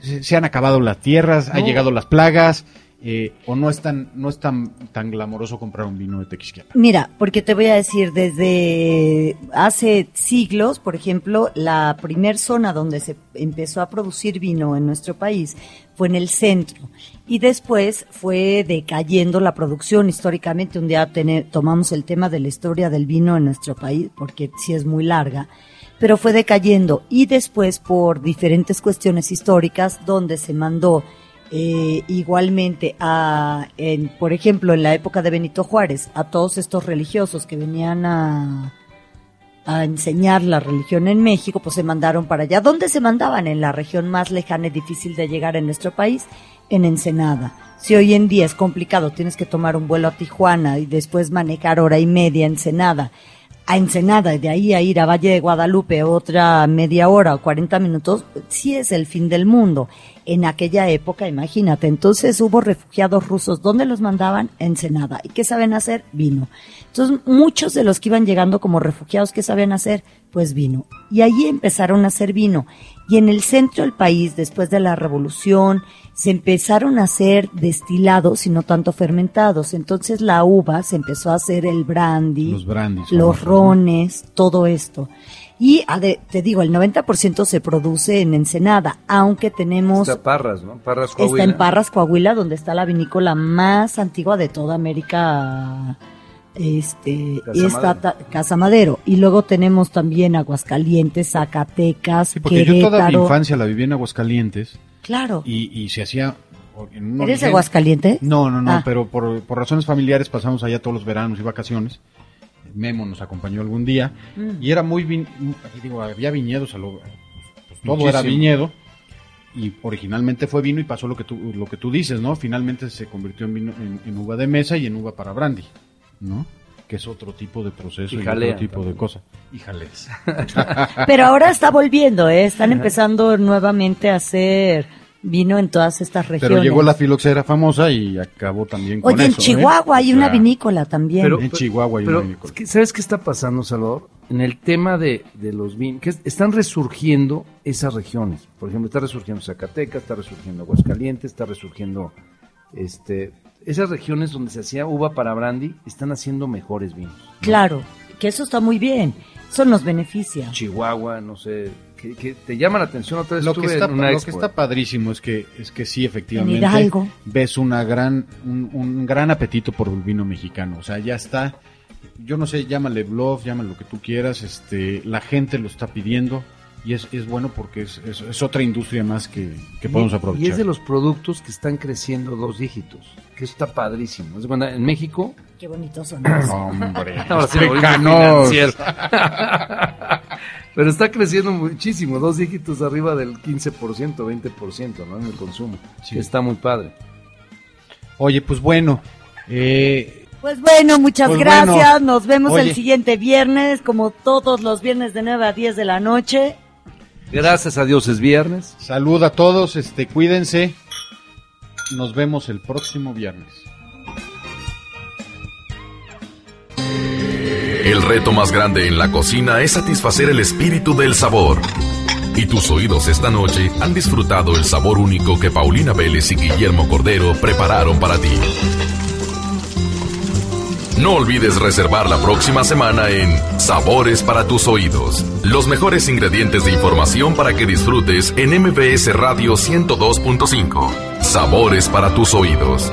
Se, se han acabado las tierras, han No. llegado las plagas, eh, o no es tan, no es tan, tan glamoroso comprar un vino de Tequisquiapan. Mira, porque te voy a decir, desde hace siglos, por ejemplo, la primer zona donde se empezó a producir vino en nuestro país fue en el centro y después fue decayendo la producción históricamente. Un día tomamos el tema de la historia del vino en nuestro país, porque sí es muy larga, pero fue decayendo y después por diferentes cuestiones históricas donde se mandó eh, igualmente a, en, por ejemplo, en la época de Benito Juárez, a todos estos religiosos que venían a, a enseñar la religión en México, pues se mandaron para allá. ¿Dónde se mandaban? En la región más lejana y difícil de llegar en nuestro país, en Ensenada. Si hoy en día es complicado, tienes que tomar un vuelo a Tijuana y después manejar hora y media a Ensenada, a Ensenada y de ahí a ir a Valle de Guadalupe otra media hora o 40 minutos, sí es el fin del mundo. En aquella época, imagínate, entonces hubo refugiados rusos. ¿Dónde los mandaban? Ensenada. ¿Y qué saben hacer? Vino. Entonces, muchos de los que iban llegando como refugiados, ¿qué sabían hacer? Pues vino. Y allí empezaron a hacer vino. Y en el centro del país, después de la revolución, se empezaron a hacer destilados y no tanto fermentados. Entonces la uva se empezó a hacer el brandy, Los brandys, los rones, todo esto. Y te digo, el 90% se produce en Ensenada, aunque tenemos Está Parras, ¿no? Parras Está Coahuila. en Parras, Coahuila, donde está la vinícola más antigua de toda América este, Casa esta Madero. Casa Madero. Y luego tenemos también Aguascalientes, Zacatecas, Sí, porque yo toda mi infancia la viví en Aguascalientes Claro. y, y se hacía... en ¿Eres de Aguascalientes? No, no, no, Ah. pero por, por razones familiares pasamos allá todos los veranos y vacaciones. Memo nos acompañó algún día Mm. y era muy, vin- digo, había viñedos, a lo- pues, todo Muchísimo. era viñedo y originalmente fue vino y pasó lo que tú, lo que tú dices, ¿no? Finalmente se convirtió en vino, en, en uva de mesa y en uva para brandy, ¿no? Que es otro tipo de proceso Y y, jalea otro tipo también. de cosa. Y. Pero ahora está volviendo, ¿eh? Están empezando nuevamente a hacer vino en todas estas regiones. Pero llegó la filoxera famosa y acabó también con Oye, en eso, ¿eh? Chihuahua hay una vinícola también. En Chihuahua hay pero, una vinícola. ¿qué- ¿Sabes qué está pasando, Salvador? En el tema de, de los vinos, que es- están resurgiendo esas regiones. Por ejemplo, está resurgiendo Zacatecas, está resurgiendo Aguascalientes, está resurgiendo este, esas regiones donde se hacía uva para brandy, están haciendo mejores vinos. Claro, que eso está muy bien. Eso nos beneficia. Chihuahua, no sé, que, que te llama la atención otra vez. lo que está en una lo que está padrísimo es que es que sí efectivamente Hidalgo. ves una gran un, un gran apetito por el vino mexicano o sea ya está yo no sé llámale bluff llámale lo que tú quieras este la gente lo está pidiendo y es, es bueno porque es, es, es otra industria más que, que podemos Y- aprovechar Y es de los productos que están creciendo dos dígitos, que eso está padrísimo. De cuenta, En México, Qué bonitos son. hombre Ahora sí pecanos. Pero está creciendo muchísimo, dos dígitos arriba del 15%, 20%, ¿no? En el consumo. Sí. Está muy padre. oye pues bueno eh, Pues bueno, muchas Pues gracias. bueno. Nos vemos Oye. el siguiente viernes, como todos los viernes de 9 a 10 de la noche. Gracias a Dios es viernes. salud a todos este cuídense nos vemos el próximo viernes El reto más grande en la cocina es satisfacer el espíritu del sabor. Y tus oídos esta noche han disfrutado el sabor único que Paulina Vélez y Guillermo Cordero prepararon para ti. No olvides reservar la próxima semana en Sabores para tus oídos. Los mejores ingredientes de información para que disfrutes en MBS Radio 102.5. Sabores para tus oídos.